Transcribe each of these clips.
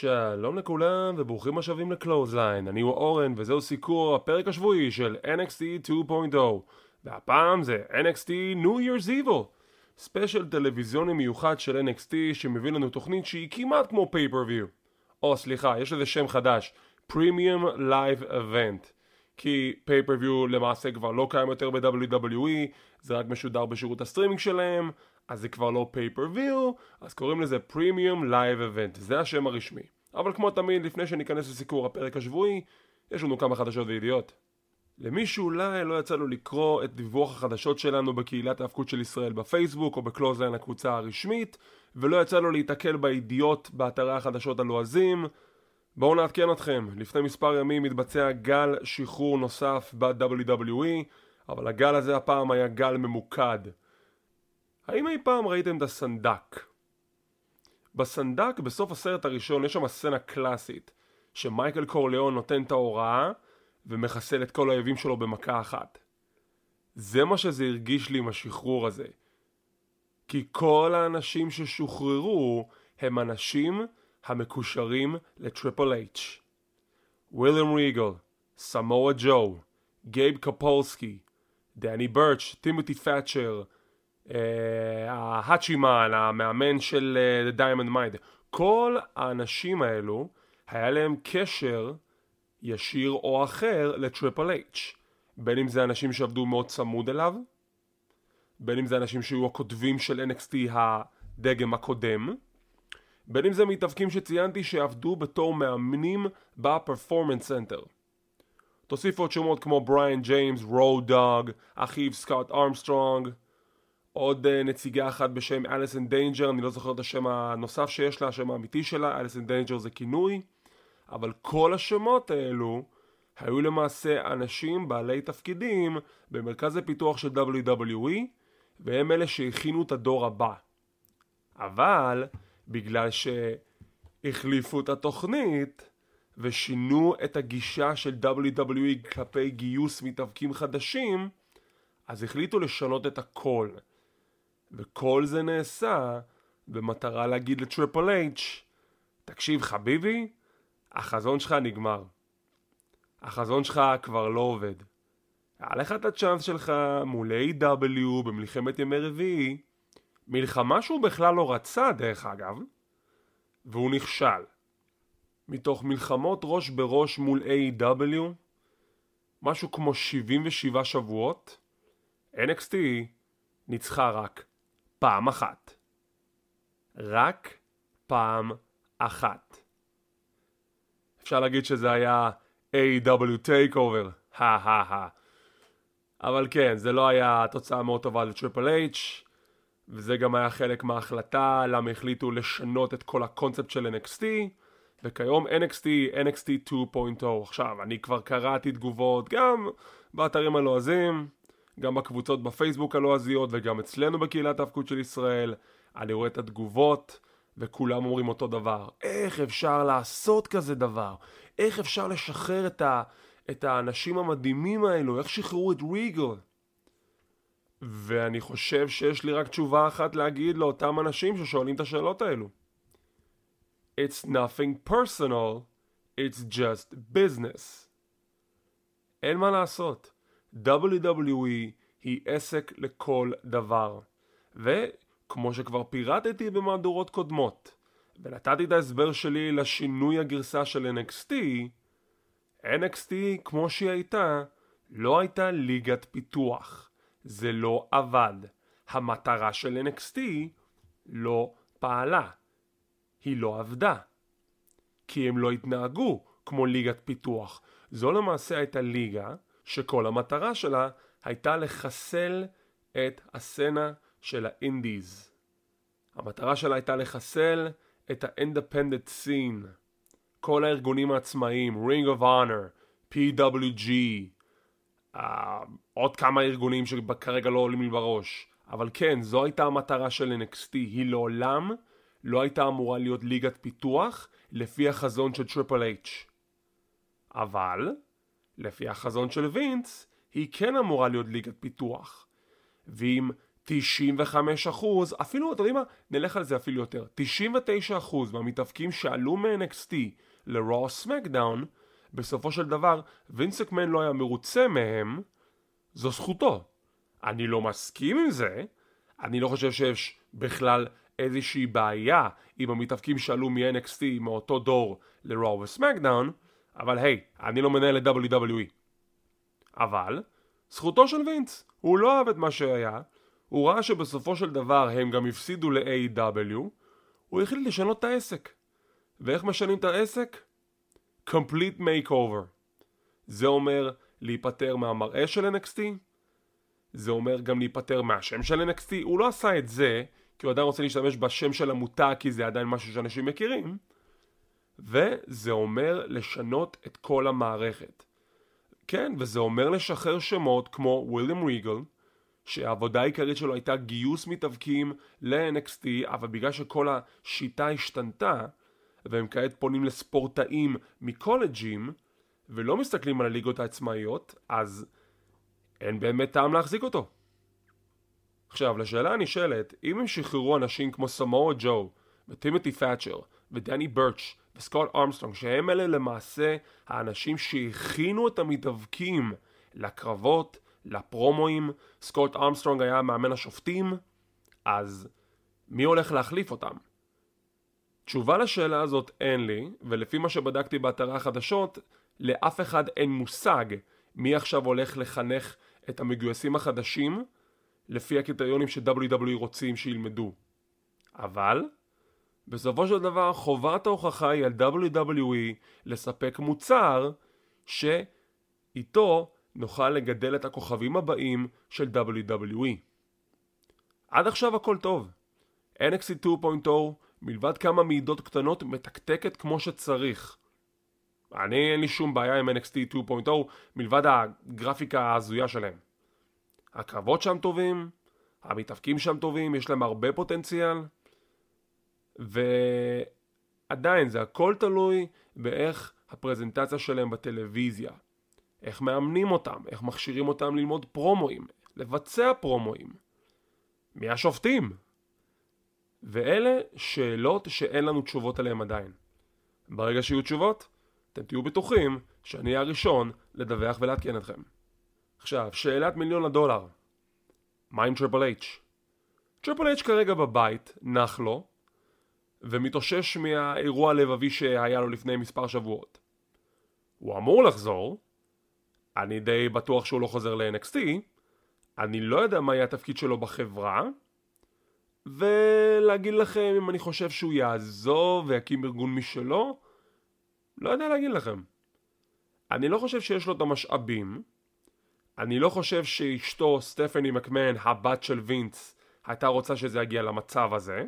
שלום לכולם וברוכים השבים לקלוזליין, אני הוא אורן וזהו סיקור הפרק השבועי של NXT 2.0 והפעם זה NXT New Year's Evil. special טלוויזיוני מיוחד של NXT שמביא לנו תוכנית שהיא כמעט כמו pay-per-view או סליחה, יש לזה שם חדש Premium Live Event. כי pay-per-view למעשה כבר לא קיים יותר ב-WWE זה רק משודר בשירות הסטרימינג שלהם אז זה כבר לא pay-per-view, אז קוראים לזה Premium Live Event, זה השם הרשמי. אבל כמו תמיד, לפני שניכנס לסיקור הפרק השבועי, יש לנו כמה חדשות וידיעות. למי שאולי לא יצא לו לקרוא את דיווח החדשות שלנו בקהילת ההיאבקות של ישראל בפייסבוק או בקלוזליין הקבוצה הרשמית, ולא יצא לו להיתקל בידיעות באתרי החדשות הלועזים, בואו נעדכן אתכם, לפני מספר ימים מתבצע גל שחרור נוסף ב-WWE, אבל הגל הזה הפעם היה גל ממוקד. האם אי פעם ראיתם את הסנדק? בסנדק בסוף הסרט הראשון יש שם סצנה קלאסית שמייקל קורליאון נותן את ההוראה ומחסל את כל האויבים שלו במכה אחת. זה מה שזה הרגיש לי עם השחרור הזה. כי כל האנשים ששוחררו הם אנשים המקושרים לטריפל אייץ'. וויליאם ריגל, סמואה ג'ו, גייב ספולסקי, דני ברץ', טימותי תאצ'ר, ההאצ'ימן, המאמן של The Diamond Mind, כל האנשים האלו היה להם קשר ישיר או אחר לטריפל אייץ' בין אם זה אנשים שעבדו מאוד צמוד אליו בין אם זה אנשים שהיו הכותבים של NXT הדגם הקודם בין אם זה מתאבקים שציינתי שעבדו בתור מאמנים ב Performance Center תוסיפו עוד שמות כמו בריאן ג'יימס, רואד דוג, אחיו סקוט ארמסטרונג עוד uh, נציגה אחת בשם אליסון דיינג'ר, אני לא זוכר את השם הנוסף שיש לה, השם האמיתי שלה, אליסון דיינג'ר זה כינוי, אבל כל השמות האלו היו למעשה אנשים בעלי תפקידים במרכז הפיתוח של WWE, והם אלה שהכינו את הדור הבא. אבל בגלל שהחליפו את התוכנית ושינו את הגישה של WWE כלפי גיוס מתאבקים חדשים, אז החליטו לשנות את הכל. וכל זה נעשה במטרה להגיד לטריפל אייץ' תקשיב חביבי, החזון שלך נגמר. החזון שלך כבר לא עובד. היה לך את הצ'אנס שלך מול A.W. במלחמת ימי רביעי, מלחמה שהוא בכלל לא רצה דרך אגב, והוא נכשל. מתוך מלחמות ראש בראש מול A.W. משהו כמו 77 שבועות, NXT ניצחה רק פעם אחת. רק פעם אחת. אפשר להגיד שזה היה A.W. Takeover, הא הא הא. אבל כן, זה לא היה תוצאה מאוד טובה לטריפל אייץ', וזה גם היה חלק מההחלטה למה החליטו לשנות את כל הקונספט של NXT, וכיום NXT, NXT 2.0. עכשיו, אני כבר קראתי תגובות גם באתרים הלועזים, גם בקבוצות בפייסבוק הלועזיות וגם אצלנו בקהילת ההפקות של ישראל. אני רואה את התגובות וכולם אומרים אותו דבר. איך אפשר לעשות כזה דבר? איך אפשר לשחרר את, ה, את האנשים המדהימים האלו? איך שחררו את ריגל? ואני חושב שיש לי רק תשובה אחת להגיד לאותם אנשים ששואלים את השאלות האלו. It's nothing personal, it's just business. אין מה לעשות. WWE היא עסק לכל דבר. וכמו שכבר פירטתי במהדורות קודמות, ונתתי את ההסבר שלי לשינוי הגרסה של NXT, NXT כמו שהיא הייתה, לא הייתה ליגת פיתוח. זה לא עבד. המטרה של NXT לא פעלה. היא לא עבדה. כי הם לא התנהגו כמו ליגת פיתוח. זו למעשה הייתה ליגה שכל המטרה שלה הייתה לחסל את הסצנה של ה indies. המטרה שלה הייתה לחסל את ה-independent scene. כל הארגונים העצמאיים, Ring of Honor, PWG, uh, עוד כמה ארגונים שכרגע לא עולים לי בראש. אבל כן, זו הייתה המטרה של NXT, היא לעולם לא הייתה אמורה להיות ליגת פיתוח לפי החזון של טריפל אייץ'. אבל לפי החזון של וינץ, היא כן אמורה להיות ליגת פיתוח. ואם 95 אחוז, אפילו, אתה יודע מה? נלך על זה אפילו יותר. 99 אחוז מהמתאבקים שעלו מ-NXT ל-Raw SmackDown, בסופו של דבר, וינסקמן לא היה מרוצה מהם, זו זכותו. אני לא מסכים עם זה, אני לא חושב שיש בכלל איזושהי בעיה עם המתאבקים שעלו מ-NXT מאותו דור ל-Raw ו-SmackDown, אבל היי, אני לא מנהל את WWE. אבל, זכותו של וינץ, הוא לא אהב את מה שהיה, הוא ראה שבסופו של דבר הם גם הפסידו ל-AW, הוא החליט לשנות את העסק. ואיך משנים את העסק? Complete Makeover. זה אומר להיפטר מהמראה של NXT, זה אומר גם להיפטר מהשם של NXT, הוא לא עשה את זה כי הוא עדיין רוצה להשתמש בשם של עמותה כי זה עדיין משהו שאנשים מכירים, וזה אומר לשנות את כל המערכת. כן, וזה אומר לשחרר שמות כמו וויליאם ריגל, שהעבודה העיקרית שלו הייתה גיוס מתאבקים ל-NXT, אבל בגלל שכל השיטה השתנתה, והם כעת פונים לספורטאים מקולג'ים, ולא מסתכלים על הליגות העצמאיות, אז אין באמת טעם להחזיק אותו. עכשיו, לשאלה הנשאלת, אם הם שחררו אנשים כמו סמואה ג'ו, וטימותי תאצ'ר, ודני ברץ', וסקוט ארמסטרונג, שהם אלה למעשה האנשים שהכינו את המתאבקים לקרבות, לפרומואים, סקוט ארמסטרונג היה מאמן השופטים, אז מי הולך להחליף אותם? תשובה לשאלה הזאת אין לי, ולפי מה שבדקתי באתרי החדשות, לאף אחד אין מושג מי עכשיו הולך לחנך את המגויסים החדשים לפי הקריטריונים ש-WWE רוצים שילמדו. אבל, בסופו של דבר חובת ההוכחה היא על WWE לספק מוצר שאיתו נוכל לגדל את הכוכבים הבאים של WWE. עד עכשיו הכל טוב. NXT 2.0 מלבד כמה מעידות קטנות מתקתקת כמו שצריך. אני אין לי שום בעיה עם NXT 2.0 מלבד הגרפיקה ההזויה שלהם. הקרבות שם טובים, המתאבקים שם טובים, יש להם הרבה פוטנציאל ועדיין זה הכל תלוי באיך הפרזנטציה שלהם בטלוויזיה. איך מאמנים אותם, איך מכשירים אותם ללמוד פרומואים, לבצע פרומואים. מי השופטים? ואלה שאלות שאין לנו תשובות עליהן עדיין. ברגע שיהיו תשובות, אתם תהיו בטוחים שאני אהיה הראשון לדווח ולעדכן אתכם. עכשיו, שאלת מיליון הדולר. מה עם טריפל אייץ'? טריפל אייץ' כרגע בבית, נח לו, ומתאושש מהאירוע הלבבי שהיה לו לפני מספר שבועות. הוא אמור לחזור, אני די בטוח שהוא לא חוזר ל-NXT, אני לא יודע מה יהיה התפקיד שלו בחברה, ולהגיד לכם אם אני חושב שהוא יעזוב ויקים ארגון משלו, לא יודע להגיד לכם. אני לא חושב שיש לו את המשאבים, אני לא חושב שאשתו סטפני מקמן, הבת של וינץ, הייתה רוצה שזה יגיע למצב הזה.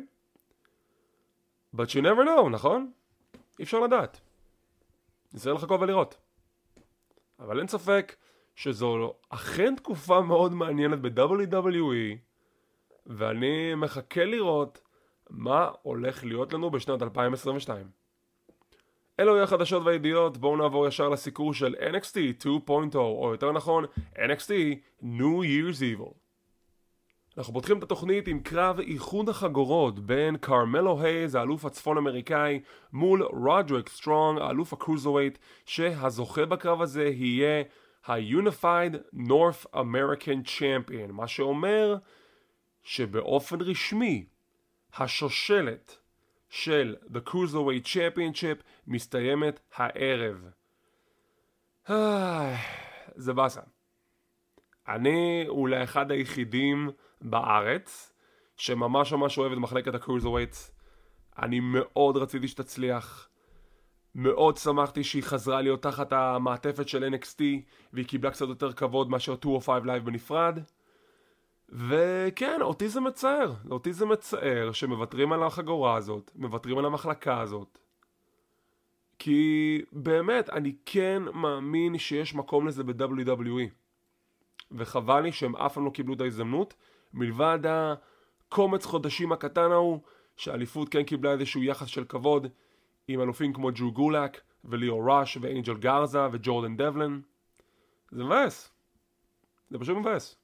But you never know, נכון? אי אפשר לדעת. נצטרך לחכות ולראות. אבל אין ספק שזו אכן תקופה מאוד מעניינת ב-WWE ואני מחכה לראות מה הולך להיות לנו בשנת 2022. אלו היו החדשות והידיעות, בואו נעבור ישר לסיקור של NXT 2.0, או יותר נכון, NXT New Year's Evil. אנחנו פותחים את התוכנית עם קרב איחוד החגורות בין קרמלו הייז, האלוף הצפון אמריקאי, מול רודריק סטרונג, האלוף ה Cruiserweight, שהזוכה בקרב הזה יהיה ה-Unified North American Champion, מה שאומר שבאופן רשמי השושלת של The Cruiserweight Championship מסתיימת הערב. זה באסה. אני אולי אחד היחידים בארץ שממש ממש אוהב את מחלקת הקרוזווייטס. אני מאוד רציתי שתצליח. מאוד שמחתי שהיא חזרה להיות תחת המעטפת של NXT והיא קיבלה קצת יותר כבוד מאשר 205 Live בנפרד. וכן, אותי זה מצער. אותי זה מצער שמוותרים על החגורה הזאת, מוותרים על המחלקה הזאת. כי באמת, אני כן מאמין שיש מקום לזה ב-WWE. וחבל לי שהם אף פעם לא קיבלו את ההזדמנות, מלבד הקומץ חודשים הקטן ההוא, שהאליפות כן קיבלה איזשהו יחס של כבוד, עם אלופים כמו דרו גולק, וליאו ראש, ואנג'ל גרזה, וג'ורדן דבלין. זה מבאס. זה פשוט מבאס.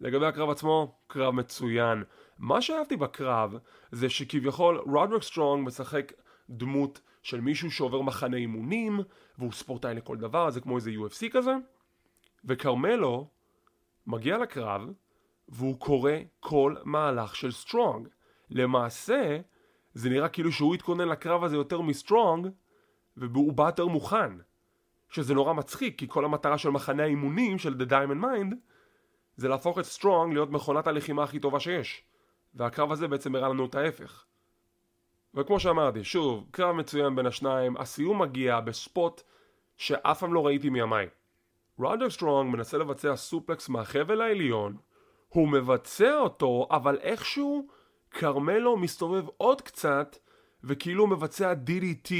לגבי הקרב עצמו, קרב מצוין. מה שאהבתי בקרב זה שכביכול רודריק סטרונג משחק דמות של מישהו שעובר מחנה אימונים והוא ספורטאי לכל דבר, זה כמו איזה UFC כזה וכרמלו מגיע לקרב והוא קורא כל מהלך של סטרונג. למעשה זה נראה כאילו שהוא התכונן לקרב הזה יותר מסטרונג והוא בא יותר מוכן שזה נורא מצחיק כי כל המטרה של מחנה האימונים של The Diamond Mine זה להפוך את סטרונג להיות מכונת הלחימה הכי טובה שיש והקרב הזה בעצם הראה לנו את ההפך וכמו שאמרתי, שוב, קרב מצוין בין השניים, הסיום מגיע ב spot שאף פעם לא ראיתי מימיי. רודריק סטרונג מנסה לבצע suplex מהחבל העליון, הוא מבצע אותו, אבל איכשהו כרמלו מסתובב עוד קצת וכאילו מבצע DDT.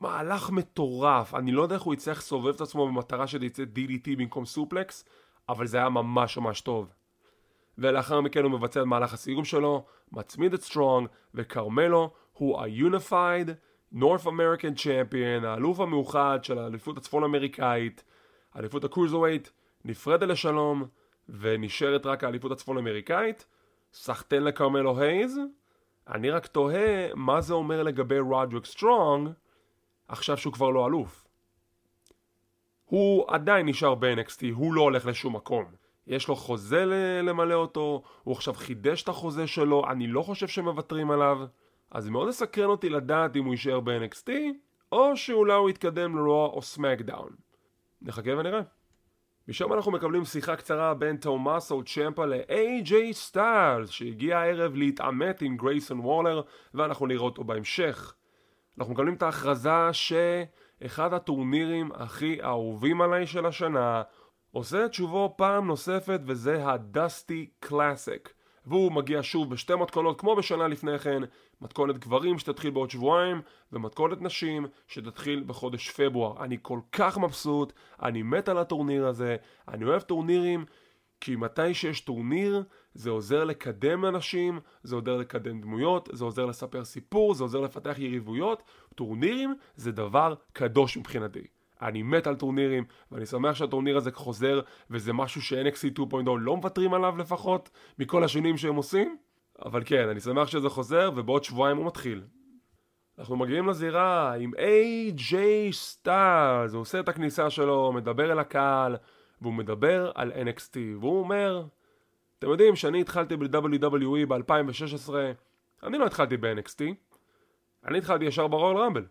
מהלך מטורף, אני לא יודע איך הוא יצטרך לסובב את עצמו במטרה שזה יצא DDT במקום suplex, אבל זה היה ממש ממש טוב. ולאחר מכן הוא מבצע את מהלך הסיום שלו, מצמיד את סטרונג, וכרמלו הוא ה-Unified North American Champion, האלוף המאוחד של האליפות הצפון אמריקאית, האליפות ה Cruiserweight, נפרדת לשלום, ונשארת רק האליפות הצפון אמריקאית. סחטיין לכרמלו הייז. אני רק תוהה מה זה אומר לגבי רודריק סטרונג עכשיו שהוא כבר לא אלוף. הוא עדיין נשאר ב-NXT, הוא לא הולך לשום מקום. יש לו חוזה למלא אותו, הוא עכשיו חידש את החוזה שלו, אני לא חושב שמוותרים עליו. אז מאוד מסקרן אותי לדעת אם הוא יישאר ב-NXT, או שאולי הוא יתקדם לרוע או סמקדאון. נחכה ונראה. משם אנחנו מקבלים שיחה קצרה בין תומאסו צ'מפה ל-AJ סטיילס שהגיע הערב להתעמת עם גרייסון וולר ואנחנו נראה אותו בהמשך. אנחנו מקבלים את ההכרזה שאחד הטורנירים הכי אהובים עליי של השנה עושה את שובו פעם נוספת וזה ה Dusty Classic והוא מגיע שוב בשתי מתכונות כמו בשנה לפני כן מתכונת גברים שתתחיל בעוד שבועיים ומתכונת נשים שתתחיל בחודש פברואר. אני כל כך מבסוט, אני מת על הטורניר הזה אני אוהב טורנירים כי מתי שיש טורניר זה עוזר לקדם אנשים, זה עוזר לקדם דמויות, זה עוזר לספר סיפור, זה עוזר לפתח יריבויות. טורנירים זה דבר קדוש מבחינתי אני מת על טורנירים, ואני שמח שהטורניר הזה חוזר, וזה משהו ש-NXT 2.0 לא מוותרים עליו לפחות, מכל השינויים שהם עושים. אבל כן, אני שמח שזה חוזר, ובעוד שבועיים הוא מתחיל. אנחנו מגיעים לזירה עם AJ סטיילס, הוא עושה את הכניסה שלו, מדבר אל הקהל, והוא מדבר על NXT, והוא אומר, אתם יודעים שאני התחלתי ב-WWE ב-2016, אני לא התחלתי ב-NXT, אני התחלתי ישר ברול רמבל.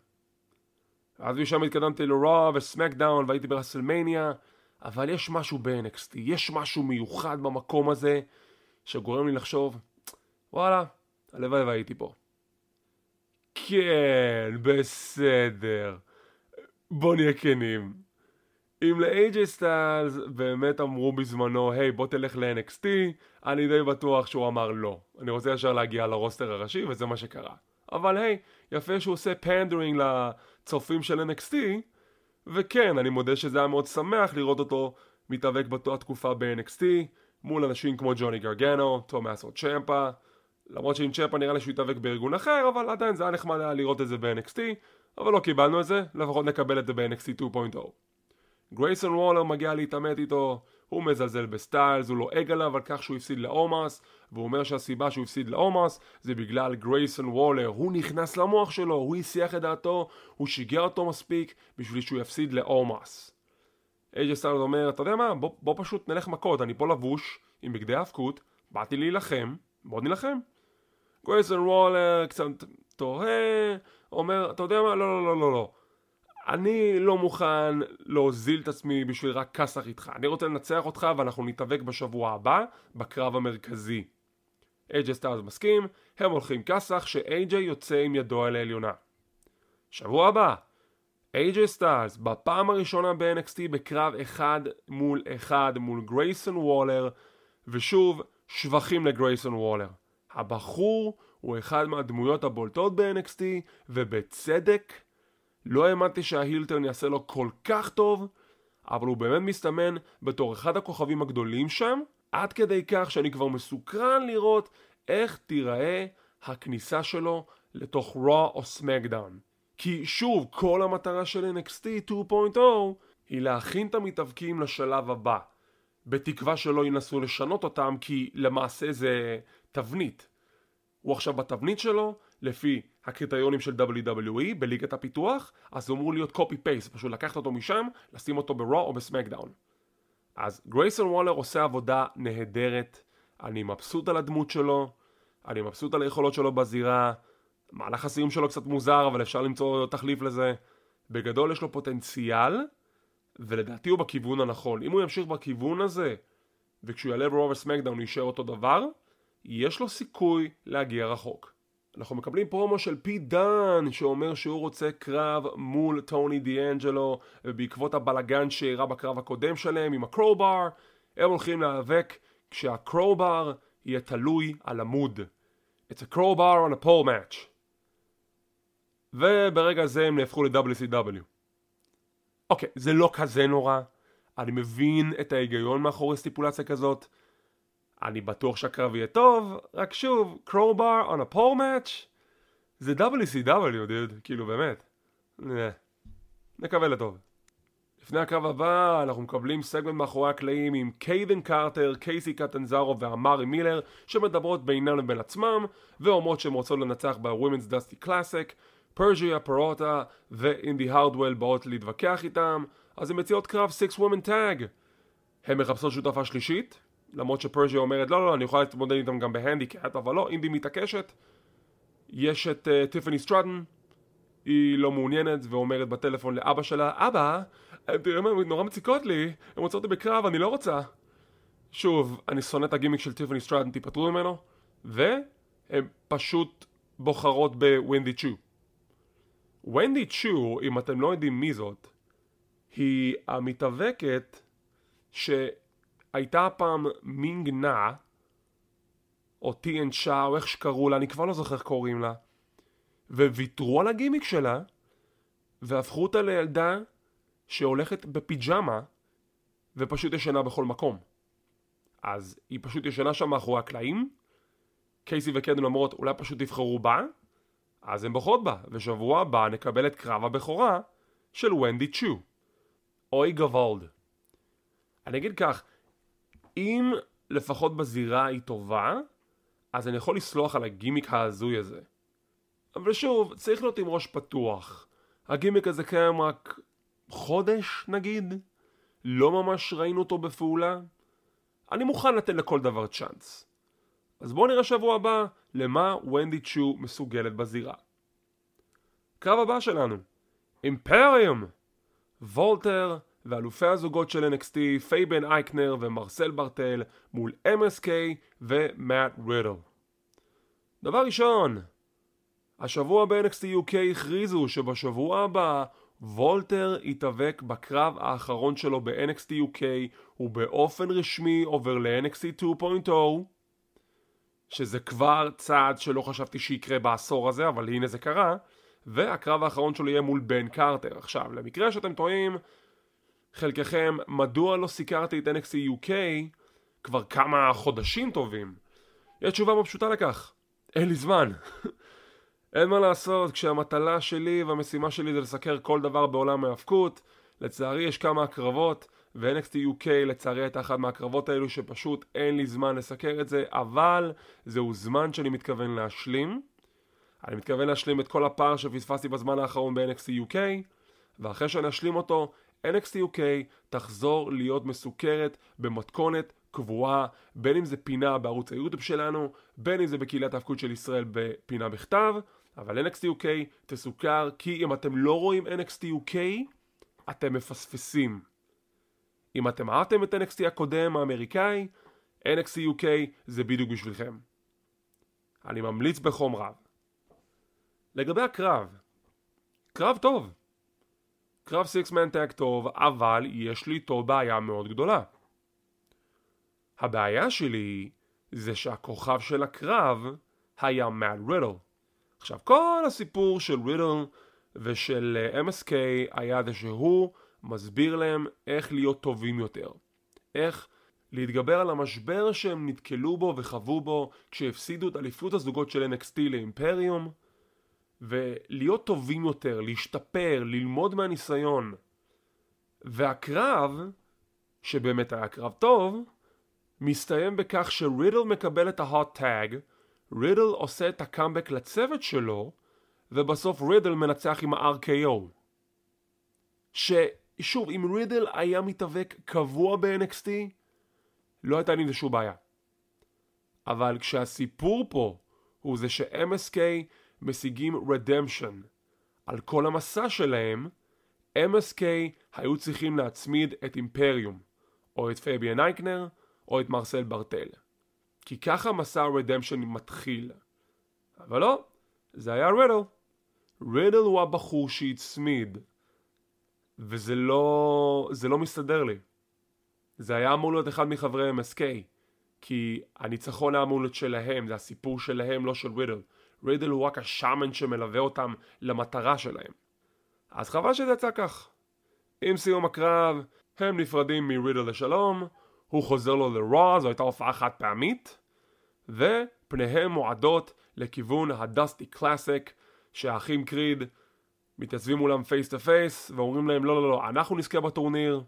אז משם התקדמתי לרוע וסמקדאון והייתי ברסלמניה אבל יש משהו ב-NXT, יש משהו מיוחד במקום הזה שגורם לי לחשוב וואלה, הלוואי והייתי פה. כן, בסדר. בוא נהיה כנים. אם ל-AJ סטיילס באמת אמרו בזמנו, היי בוא תלך ל-NXT, אני די בטוח שהוא אמר לא. אני רוצה ישר להגיע לרוסטר הראשי וזה מה שקרה. אבל היי, יפה שהוא עושה פנדרינג לצופים של NXT, וכן, אני מודה שזה היה מאוד שמח לראות אותו מתאבק באותה תקופה ב-NXT, מול אנשים כמו ג'וני גרגנו, תומאסו צ'מפה, למרות שעם צ'מפה נראה לי שהוא התאבק בארגון אחר, אבל עדיין זה היה נחמד היה לראות את זה ב-NXT, אבל לא קיבלנו את זה, לפחות נקבל את זה ב-NXT 2.0. גרייסון וולר מגיע להתעמת איתו, הוא מזלזל בסטיילס, הוא לועג עליו על כך שהוא הפסיד לאומוס, והוא אומר שהסיבה שהוא הפסיד לאומוס זה בגלל גרייסון וולר, הוא נכנס למוח שלו, הוא הסיח את דעתו, הוא שיגע אותו מספיק בשביל שהוא יפסיד לאומוס. אייג'יי סטיילס אומר, אתה יודע מה, בוא, בוא פשוט נלך מכות, אני פה לבוש, עם בגדי האבקות, באתי להילחם, בוא נילחם. גרייסון וולר קצת תוהה, אומר, אתה יודע מה, לא, לא, לא, לא, לא. אני לא מוכן להוזיל את עצמי בשביל רק כסח איתך. אני רוצה לנצח אותך ואנחנו נתאבק בשבוע הבא בקרב המרכזי. אייג'יי סטיילס מסכים, הם הולכים כסח שאייג'יי יוצא עם ידו על העליונה. שבוע הבא, אייג'יי סטיילס בפעם הראשונה ב-NXT בקרב אחד מול אחד מול גרייסון וולר ושוב שבחים לגרייסון וולר. הבחור הוא אחד מהדמויות הבולטות ב-NXT ובצדק לא האמנתי שההילטרן יעשה לו כל כך טוב, אבל הוא באמת מסתמן בתור אחד הכוכבים הגדולים שם, עד כדי כך שאני כבר מסוקרן לראות איך תיראה הכניסה שלו לתוך רוע או סמקדאון. כי שוב, כל המטרה של NXT 2.0 היא להכין את המתאבקים לשלב הבא. בתקווה שלא ינסו לשנות אותם כי למעשה זה תבנית. הוא עכשיו בתבנית שלו, לפי הקריטריונים של WWE בליגת הפיתוח, אז הוא אמור להיות copy paste, פשוט לקחת אותו משם, לשים אותו ברו או בסמקדאון. אז גרייסון וולר עושה עבודה נהדרת, אני מבסוט על הדמות שלו, אני מבסוט על היכולות שלו בזירה, מהלך הסיום שלו קצת מוזר, אבל אפשר למצוא תחליף לזה. בגדול יש לו פוטנציאל, ולדעתי הוא בכיוון הנכון. אם הוא ימשיך בכיוון הזה, וכשהוא יעלה ברו או בסמקדאון הוא יישאר אותו דבר, יש לו סיכוי להגיע רחוק. אנחנו מקבלים פרומו של פיט דאן שאומר שהוא רוצה קרב מול טוני דיאנג'לו ובעקבות הבלגן שאירע בקרב הקודם שלהם עם ה crowbar הם הולכים להיאבק כשה crowbar יהיה תלוי על עמוד. It's a crowbar on a pole match. וברגע זה הם נהפכו ל-WCW. אוקיי, זה לא כזה נורא. אני מבין את ההיגיון מאחורי סטיפולציה כזאת. אני בטוח שהקרב יהיה טוב, רק שוב, crowbar on a pole match זה WCW, דוד, כאילו באמת. נקווה לטוב. לפני הקרב הבא אנחנו מקבלים סגמנט מאחורי הקלעים עם קיידן קרטר, קייסי קטנזרו ואמרי מילר שמדברות בינם לבין עצמם ואומרות שהן רוצות לנצח ב-Women's Dusty Classic פרג'יה, פרוטה ואינדי הרדוול באות להתווכח איתם אז הן מציעות קרב 6 Women Tag הן מחפשות שותפה שלישית למרות שפרג'יה אומרת לא לא אני יכולה להתמודד איתם גם בהנדיקאט אבל לא, אינדי מתעקשת יש את טיפני uh, סטרטון היא לא מעוניינת ואומרת בטלפון לאבא שלה אבא תראה מה, נורא מציקות לי, הן רוצות אותי בקרב, אני לא רוצה. שוב, אני שונא את הגימיק של טיפני סטרטן, תיפטרו ממנו, והן פשוט בוחרות בוונדי צ'ו. ונדי צ'ו, אם אתם לא יודעים מי זאת, היא המתאבקת שהייתה פעם מינג נא, או טי.אן שאה, או איך שקראו לה, אני כבר לא זוכר איך קוראים לה, וויתרו על הגימיק שלה, והפכו אותה לילדה שהולכת בפיג'מה ופשוט ישנה בכל מקום. אז היא פשוט ישנה שם מאחורי הקלעים, קייסי וקדן אומרות אולי פשוט תבחרו בה, אז הן בוחרות בה, ושבוע הבא נקבל את קרב הבכורה של ונדי צ'ו. אוי גוולד. אני אגיד כך, אם לפחות בזירה היא טובה, אז אני יכול לסלוח על הגימיק ההזוי הזה. אבל שוב, צריך להיות עם ראש פתוח. הגימיק הזה קיים רק חודש נגיד, לא ממש ראינו אותו בפעולה, אני מוכן לתת לכל דבר צ'אנס. אז בואו נראה שבוע הבא למה ונדי צ'ו מסוגלת בזירה. קרב הבא שלנו, אימפריום! וולטר ואלופי הזוגות של NXT, פביאן אייקנר ומרסל בארת'ל מול MSK ומאט רידל. דבר ראשון, השבוע ב-NXT UK הכריזו שבשבוע הבא וולטר התאבק בקרב האחרון שלו ב-NXT UK ובאופן רשמי עובר ל-NXT 2.0 שזה כבר צעד שלא חשבתי שיקרה בעשור הזה אבל הנה זה קרה והקרב האחרון שלו יהיה מול בן קרטר עכשיו למקרה שאתם טועים חלקכם מדוע לא סיקרתי את NXT UK כבר כמה חודשים טובים יש תשובה מאוד פשוטה לכך אין לי זמן אין מה לעשות, כשהמטלה שלי והמשימה שלי זה לסקר כל דבר בעולם ההאבקות, לצערי יש כמה הקרבות, ו-NXT UK לצערי הייתה אחת מהקרבות האלו שפשוט אין לי זמן לסקר את זה, אבל זהו זמן שאני מתכוון להשלים. אני מתכוון להשלים את כל הפער שפספסתי בזמן האחרון ב-NXT UK, ואחרי שאני אשלים אותו, NXT UK תחזור להיות מסוכרת במתכונת קבועה, בין אם זה פינה בערוץ היוטיוב שלנו, בין אם זה בקהילת ההאבקות של ישראל בפינה בכתב, אבל NXT UK תסוכר כי אם אתם לא רואים NXT UK אתם מפספסים. אם אתם אהבתם את NXT הקודם האמריקאי, NXT UK זה בדיוק בשבילכם. אני ממליץ בחום רב. לגבי הקרב, קרב טוב. קרב סיקסמן טאג טוב, אבל יש לי איתו בעיה מאוד גדולה. הבעיה שלי זה שהכוכב של הקרב היה מאט רידל. עכשיו, כל הסיפור של רידל ושל uh, MSK היה זה שהוא מסביר להם איך להיות טובים יותר. איך להתגבר על המשבר שהם נתקלו בו וחוו בו כשהפסידו את אליפות הזוגות של NXT לאימפריום ולהיות טובים יותר, להשתפר, ללמוד מהניסיון. והקרב שבאמת היה קרב טוב, מסתיים בכך שרידל מקבל את ההוט טאג, רידל עושה את הקאמבק לצוות שלו, ובסוף רידל מנצח עם ה-RKO. ששוב, אם רידל היה מתאבק קבוע ב-NXT, לא הייתה לי שום בעיה. אבל כשהסיפור פה הוא זה ש-MSK משיגים רדמפשן על כל המסע שלהם, MSK היו צריכים להצמיד את אימפריום, או את פביאן אייקנר, או את מרסל ברטל. כי ככה מסע הרדמפשן מתחיל. אבל לא, זה היה רידל. רידל הוא הבחור שהצמיד. וזה לא... זה לא מסתדר לי. זה היה אמור להיות אחד מחברי MSK. כי הניצחון היה אמור להיות שלהם, זה הסיפור שלהם, לא של רידל. רידל הוא רק השאמן שמלווה אותם למטרה שלהם. אז חבל שזה יצא כך. עם סיום הקרב, הם נפרדים מרידל לשלום, הוא חוזר לו ל Raw, זו הייתה הופעה חד פעמית, ופניהם מועדות לכיוון ה Dusty Classic, שהאחים קריד מתייצבים מולם face to face, ואומרים להם לא לא לא, אנחנו נזכה בטורניר.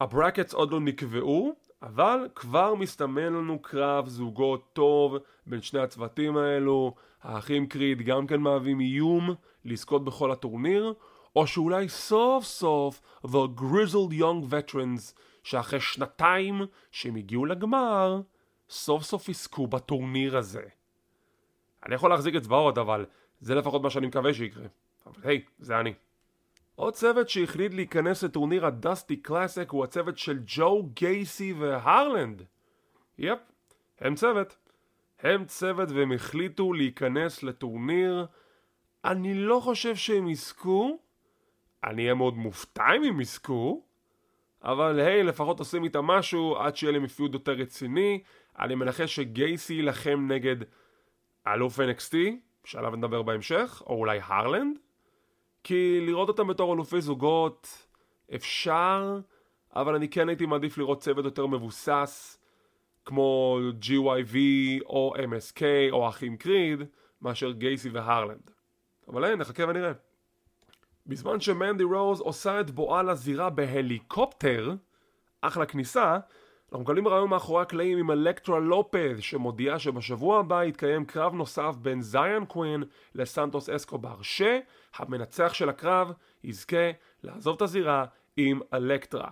הברקטס עוד לא נקבעו, אבל כבר מסתמן לנו קרב זוגות טוב בין שני הצוותים האלו, האחים קריד גם כן מהווים איום לזכות בכל הטורניר, או שאולי סוף סוף The Grizzled Young Veterans, שאחרי שנתיים שהם הגיעו לגמר, סוף סוף יזכו בטורניר הזה. אני יכול להחזיק אצבעות, אבל זה לפחות מה שאני מקווה שיקרה. אבל היי, זה אני. עוד צוות שהחליט להיכנס לטורניר הדסטי קלאסיק הוא הצוות של ג'ו גייסי והרלנד. יפ, הם צוות. הם צוות והם החליטו להיכנס לטורניר. אני לא חושב שהם יזכו. אני אהיה מאוד מופתע אם הם יזכו. אבל היי, לפחות עושים איתם משהו עד שיהיה להם אפיוד יותר רציני. אני מנחש שגייסי יילחם נגד אלוף NXT, שעליו נדבר בהמשך, או אולי הרלנד. כי לראות אותם בתור אלופי זוגות אפשר, אבל אני כן הייתי מעדיף לראות צוות יותר מבוסס, כמו GYV או MSK או אחים קריד, מאשר גייסי והרלנד. אבל אין, נחכה ונראה. בזמן שמנדי רוז עושה את בואה לזירה בהליקופטר, אחלה כניסה, אנחנו מקבלים רעיון מאחורי הקלעים עם אלקטרה לופז שמודיעה שבשבוע הבא יתקיים קרב נוסף בין זיון קווין לסנטוס אסקובר שהמנצח של הקרב יזכה לעזוב את הזירה עם אלקטרה.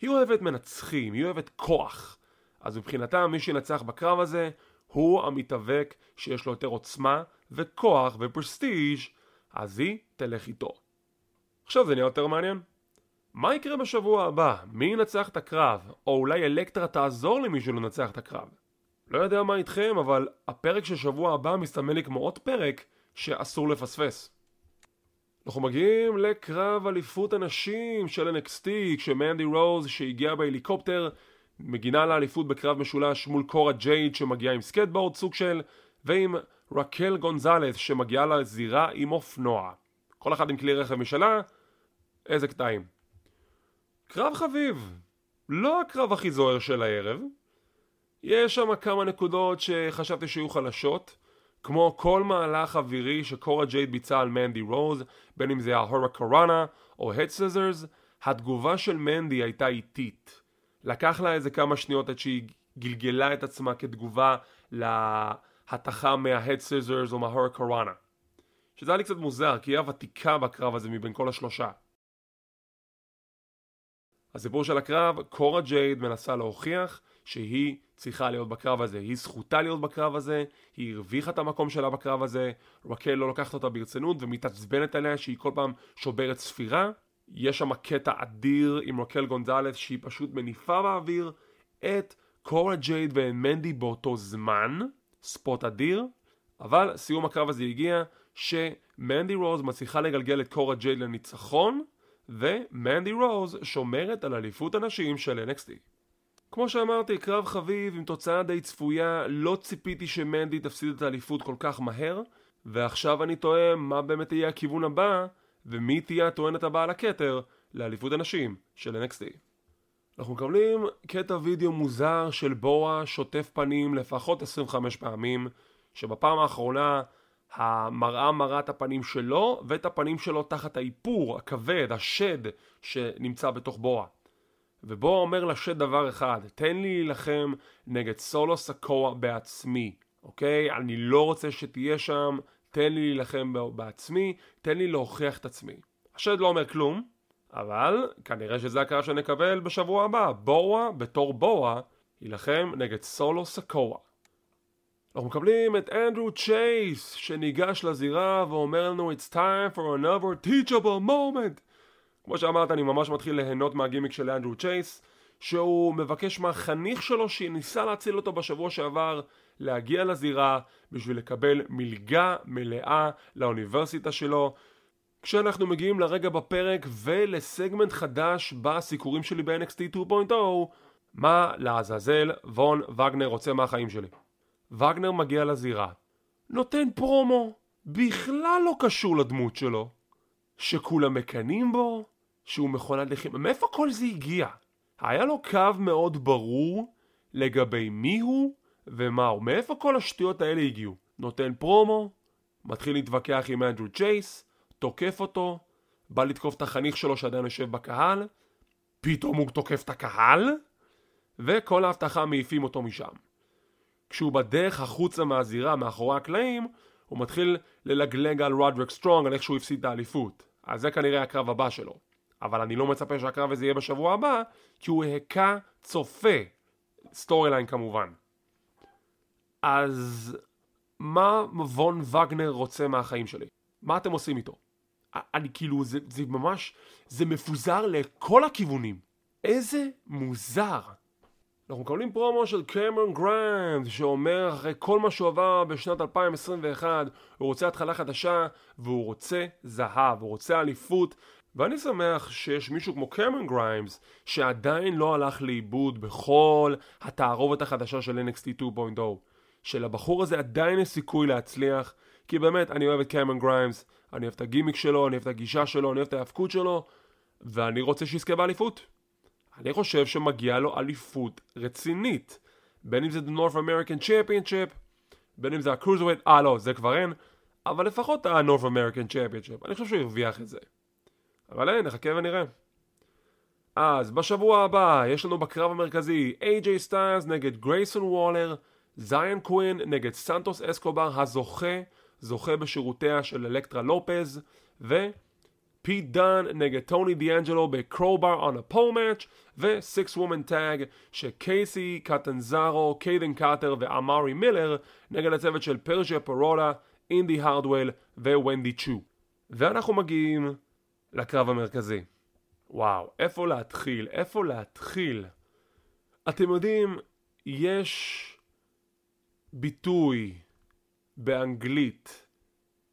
היא אוהבת מנצחים, היא אוהבת כוח. אז מבחינתה מי שינצח בקרב הזה הוא המתאבק שיש לו יותר עוצמה וכוח ופרסטיג' אז היא תלך איתו. עכשיו זה נהיה יותר מעניין. מה יקרה בשבוע הבא? מי ינצח את הקרב? או אולי אלקטרה תעזור למישהו לנצח את הקרב? לא יודע מה איתכם, אבל הפרק של שבוע הבא מסתמן לי כמו עוד פרק שאסור לפספס. אנחנו מגיעים לקרב אליפות הנשים של NXT כשמנדי רוז שהגיע בהליקופטר מגינה לאליפות בקרב משולש מול קורה ג'ייד שמגיעה עם סקייטבורד סוג של ועם רקל גונזלס שמגיעה לזירה עם אופנוע כל אחד עם כלי רכב משלה איזה קטעים קרב חביב, לא הקרב הכי זוהר של הערב. יש שם כמה נקודות שחשבתי שיהיו חלשות, כמו כל מהלך אווירי שקורה ג'ייד ביצע על מנדי רוז, בין אם זה היה הורה קוראנה או הד סזרס, התגובה של מנדי הייתה איטית. לקח לה איזה כמה שניות עד שהיא גלגלה את עצמה כתגובה להתכה מההד סזרס או מההורה קוראנה. שזה היה לי קצת מוזר, כי היא הוותיקה בקרב הזה מבין כל השלושה. הסיפור של הקרב, קורה ג'ייד מנסה להוכיח שהיא צריכה להיות בקרב הזה, היא זכותה להיות בקרב הזה, היא הרוויחה את המקום שלה בקרב הזה, רקל לא לוקחת אותה ברצינות ומתעצבנת עליה שהיא כל פעם שוברת ספירה. יש שם קטע אדיר עם רקל גונזלס שהיא פשוט מניפה באוויר את קורה ג'ייד ומנדי באותו זמן, ספוט אדיר, אבל סיום הקרב הזה הגיע שמנדי רוז מצליחה לגלגל את קורה ג'ייד לניצחון ומנדי רוז שומרת על אליפות הנשים של NXT. כמו שאמרתי, קרב חביב עם תוצאה די צפויה, לא ציפיתי שמנדי תפסיד את האליפות כל כך מהר, ועכשיו אני תוהה מה באמת יהיה הכיוון הבא, ומי תהיה הטוענת הבאה לכתר לאליפות הנשים של NXT. אנחנו מקבלים קטע וידאו מוזר של בואה שוטף פנים לפחות 25 פעמים, שבפעם האחרונה המראה מראה את הפנים שלו ואת הפנים שלו תחת האיפור הכבד, השד שנמצא בתוך בועה. ובו אומר לשד דבר אחד, תן לי להילחם נגד סולו סקואה בעצמי, אוקיי? אני לא רוצה שתהיה שם, תן לי להילחם בעצמי, תן לי להוכיח את עצמי. השד לא אומר כלום, אבל כנראה שזה הקרב שנקבל בשבוע הבא. בואה, בתור בואה, יילחם נגד סולו סקואה. אנחנו מקבלים את אנדרו צ'ייס שניגש לזירה ואומר לנו It's time for another teachable moment. כמו שאמרת אני ממש מתחיל ליהנות מהגימיק של אנדרו צ'ייס שהוא מבקש מהחניך שלו שניסה להציל אותו בשבוע שעבר להגיע לזירה בשביל לקבל מלגה מלאה לאוניברסיטה שלו. כשאנחנו מגיעים לרגע בפרק ולסגמנט חדש בסיקורים שלי ב-NXT 2.0 מה לעזאזל וון וגנר רוצה מהחיים שלי וגנר מגיע לזירה, נותן פרומו, בכלל לא קשור לדמות שלו, שכולם מקנאים בו, שהוא מכונת לחימה, מאיפה כל זה הגיע? היה לו קו מאוד ברור לגבי מי הוא ומה הוא, מאיפה כל השטויות האלה הגיעו? נותן פרומו, מתחיל להתווכח עם אנדרו צ'ייס, תוקף אותו, בא לתקוף את החניך שלו שעדיין יושב בקהל, פתאום הוא תוקף את הקהל, וכל האבטחה מעיפים אותו משם. כשהוא בדרך החוצה מהזירה, מאחורי הקלעים, הוא מתחיל ללגלג על רודריק סטרונג, על איך שהוא הפסיד את האליפות. אז זה כנראה הקרב הבא שלו. אבל אני לא מצפה שהקרב הזה יהיה בשבוע הבא, כי הוא היכה צופה. storyline כמובן. אז מה וון וגנר רוצה מהחיים שלי? מה אתם עושים איתו? אני כאילו, זה, זה ממש, זה מפוזר לכל הכיוונים. איזה מוזר. אנחנו מקבלים פרומו של קמרון גריימס שאומר אחרי כל מה שהוא עבר בשנת 2021 הוא רוצה התחלה חדשה והוא רוצה זהב, הוא רוצה אליפות. ואני שמח שיש מישהו כמו קמרון גריימס שעדיין לא הלך לאיבוד בכל התערובת החדשה של NXT 2.0 שלבחור הזה עדיין יש סיכוי להצליח כי באמת אני אוהב את קמרון גריימס אני אוהב את הגימיק שלו, אני אוהב את הגישה שלו, אני אוהב את ההאבקות שלו ואני רוצה שיזכה באליפות אני חושב שמגיע לו אליפות רצינית. בין אם זה The North American Championship, בין אם זה ה-Cruiserweight, אה לא, זה כבר אין, אבל לפחות ה-North American Championship, אני חושב שהוא הרוויח את זה. אבל אין, נחכה ונראה. אז בשבוע הבא יש לנו בקרב המרכזי AJ סטיילס נגד גרייסון וולר, זיין קווין נגד סנטוס אסקובר הזוכה, זוכה בשירותיה של אלקטרה לופז, ו... פיט דאן נגד טוני דיאנג'לו ב crowbar on a pole match ו-6 woman שקייסי קטנזארו, קיידן קאטר ואמרי מילר נגד הצוות של פרשיה פירוטה, אינדי הרדוול וונדי צ'ו. ואנחנו מגיעים לקרב המרכזי. וואו, איפה להתחיל? איפה להתחיל? אתם יודעים, יש ביטוי באנגלית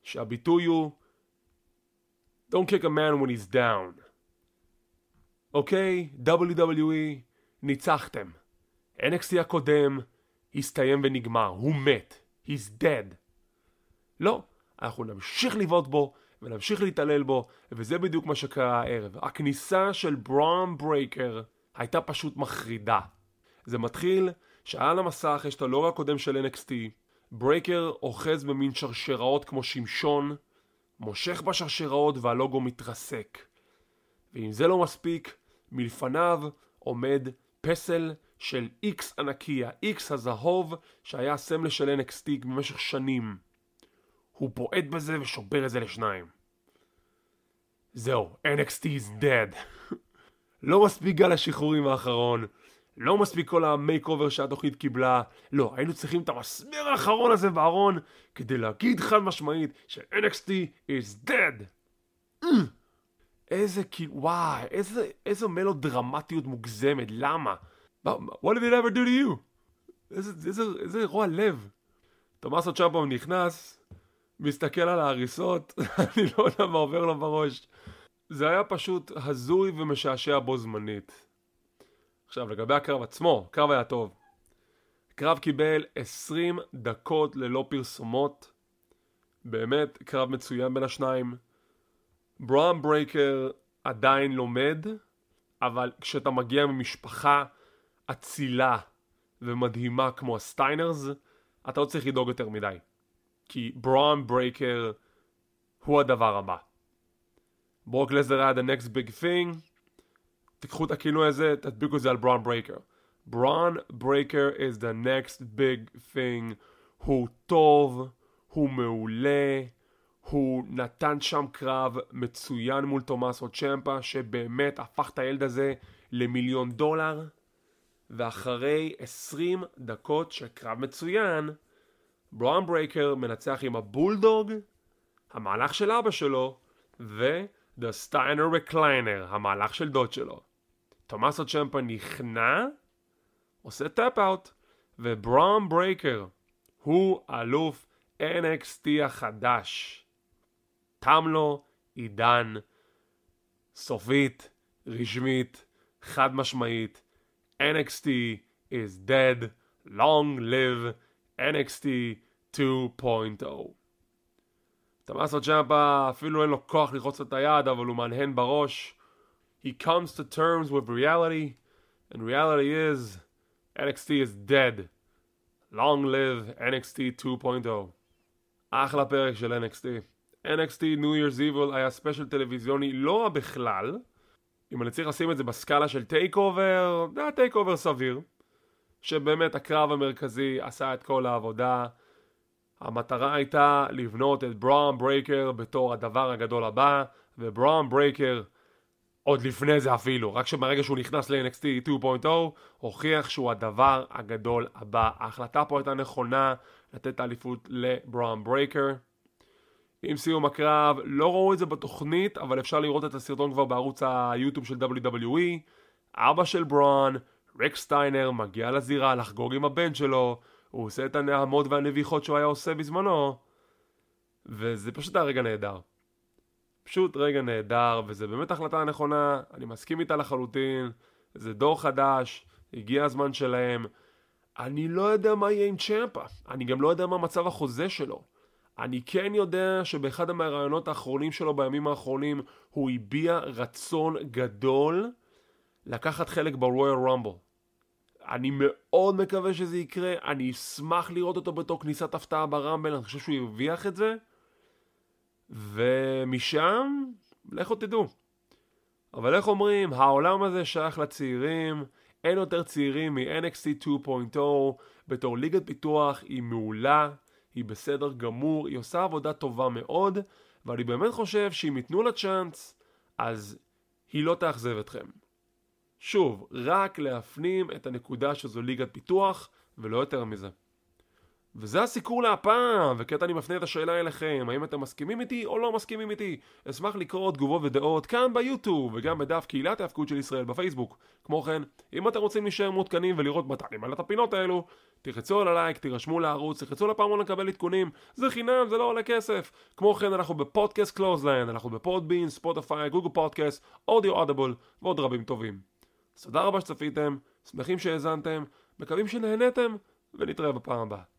שהביטוי הוא Don't kick a man when he's down. אוקיי? WWE, ניצחתם. NXT הקודם הסתיים ונגמר. הוא מת. He's dead. לא, אנחנו נמשיך לבעוט בו ונמשיך להתעלל בו, וזה בדיוק מה שקרה הערב. הכניסה של ברון ברייקר הייתה פשוט מחרידה. זה מתחיל שעל המסך יש את הלוגו הקודם של NXT, ברייקר אוחז במין שרשראות כמו שמשון, מושך בשרשראות והלוגו מתרסק. ואם זה לא מספיק, מלפניו עומד פסל של איקס ענקי, האיקס הזהוב שהיה הסמל של NXT במשך שנים. הוא בועט בזה ושובר את זה לשניים. זהו, NXT is dead. לא מספיק גל השחרורים האחרון, לא מספיק כל המייק אובר שהתוכנית קיבלה, לא, היינו צריכים את המסמר האחרון הזה בארון כדי להגיד חד משמעית ש-NXT is dead. Mm. איזה כאילו, וואי, איזה, איזה מלודרמטיות מוגזמת, למה? What did it ever do to you? איזה, איזה, איזה רוע לב. תומאסו צ'אפו נכנס, מסתכל על ההריסות, אני לא יודע מה עובר לו בראש. זה היה פשוט הזוי ומשעשע בו זמנית. עכשיו לגבי הקרב עצמו, הקרב היה טוב. הקרב קיבל 20 דקות ללא פרסומות. באמת קרב מצוין בין השניים. ברון ברייקר עדיין לומד, אבל כשאתה מגיע ממשפחה אצילה ומדהימה כמו הסטיינרס, אתה לא צריך לדאוג יותר מדי. כי ברון ברייקר הוא הדבר הבא. ברוק לזנר היה the next big thing, תיקחו את הכינוי הזה, תדביקו את זה על ברון ברייקר. ברון ברייקר is the next big thing. הוא טוב, הוא מעולה, הוא נתן שם קרב מצוין מול תומאסו צ'מפה, שבאמת הפך את הילד הזה למיליון דולר, ואחרי 20 דקות של קרב מצוין, ברון ברייקר מנצח עם הבולדוג, המהלך של אבא שלו, ו-The Steiner Recliner, המהלך של דוד שלו. תומאסו צ'מפה נכנע, עושה tap-out, וברון ברייקר הוא אלוף NXT החדש. תם לו עידן סופית, רשמית, חד משמעית. NXT is dead, long live NXT 2.0. תמאסו צ'אפה אפילו אין לו כוח ללחוץ את היד אבל הוא מהנהן בראש. He comes to terms with reality and reality is NXT is dead. Long live NXT 2.0. אחלה פרק של NXT. NXT New Year's Evil היה special טלוויזיוני לא רע בכלל. אם אני צריך לשים את זה בסקאלה של TakeOver, זה היה TakeOver סביר. שבאמת הקרב המרכזי עשה את כל העבודה. המטרה הייתה לבנות את ברון ברייקר בתור הדבר הגדול הבא, וברון ברייקר עוד לפני זה אפילו, רק שברגע שהוא נכנס ל-NXT 2.0, הוכיח שהוא הדבר הגדול הבא. ההחלטה פה הייתה נכונה לתת האליפות לברון ברייקר. עם סיום הקרב, לא ראו את זה בתוכנית, אבל אפשר לראות את הסרטון כבר בערוץ היוטיוב של WWE. אבא של ברון, ריק סטיינר, מגיע לזירה לחגוג עם הבן שלו, הוא עושה את הנהמות והנביחות שהוא היה עושה בזמנו, וזה פשוט היה רגע נהדר. פשוט רגע נהדר, וזה באמת החלטה נכונה, אני מסכים איתה לחלוטין, זה דור חדש, הגיע הזמן שלהם. אני לא יודע מה יהיה עם צ'מפה, אני גם לא יודע מה מצב החוזה שלו. אני כן יודע שבאחד מהרעיונות האחרונים שלו בימים האחרונים הוא הביע רצון גדול לקחת חלק ברויאל רמבל. אני מאוד מקווה שזה יקרה, אני אשמח לראות אותו בתור כניסת הפתעה ברמבל, אני חושב שהוא הרוויח את זה. ומשם, לכו תדעו. אבל איך אומרים, העולם הזה שייך לצעירים, אין יותר צעירים מ-NXT 2.0, בתור ליגת פיתוח היא מעולה, היא בסדר גמור, היא עושה עבודה טובה מאוד, ואני באמת חושב שאם ייתנו לה צ'אנס, אז היא לא תאכזב אתכם. שוב, רק להפנים את הנקודה שזו ליגת פיתוח, ולא יותר מזה. וזה הסיקור להפעם, וכעת אני מפנה את השאלה אליכם, האם אתם מסכימים איתי או לא מסכימים איתי? אשמח לקרוא תגובות ודעות כאן ביוטיוב, וגם בדף קהילת ההאבקות של ישראל בפייסבוק. כמו כן, אם אתם רוצים להישאר מעודכנים ולראות מתי אני מעלה את הפינות האלו, תחצו על הלייק, תירשמו לערוץ, תחצו לפעמון לקבל עדכונים, זה חינם, זה לא עולה כסף. כמו כן, אנחנו בפודקאסט Clothesline, אנחנו ב Podbean, Spotify, Google Podcast, אודיו Audible, ועוד רבים טובים. אז תודה רבה שצפיתם, שמחים שהאזנתם, מקווים שנהנתם, ונתראה בפעם הבאה.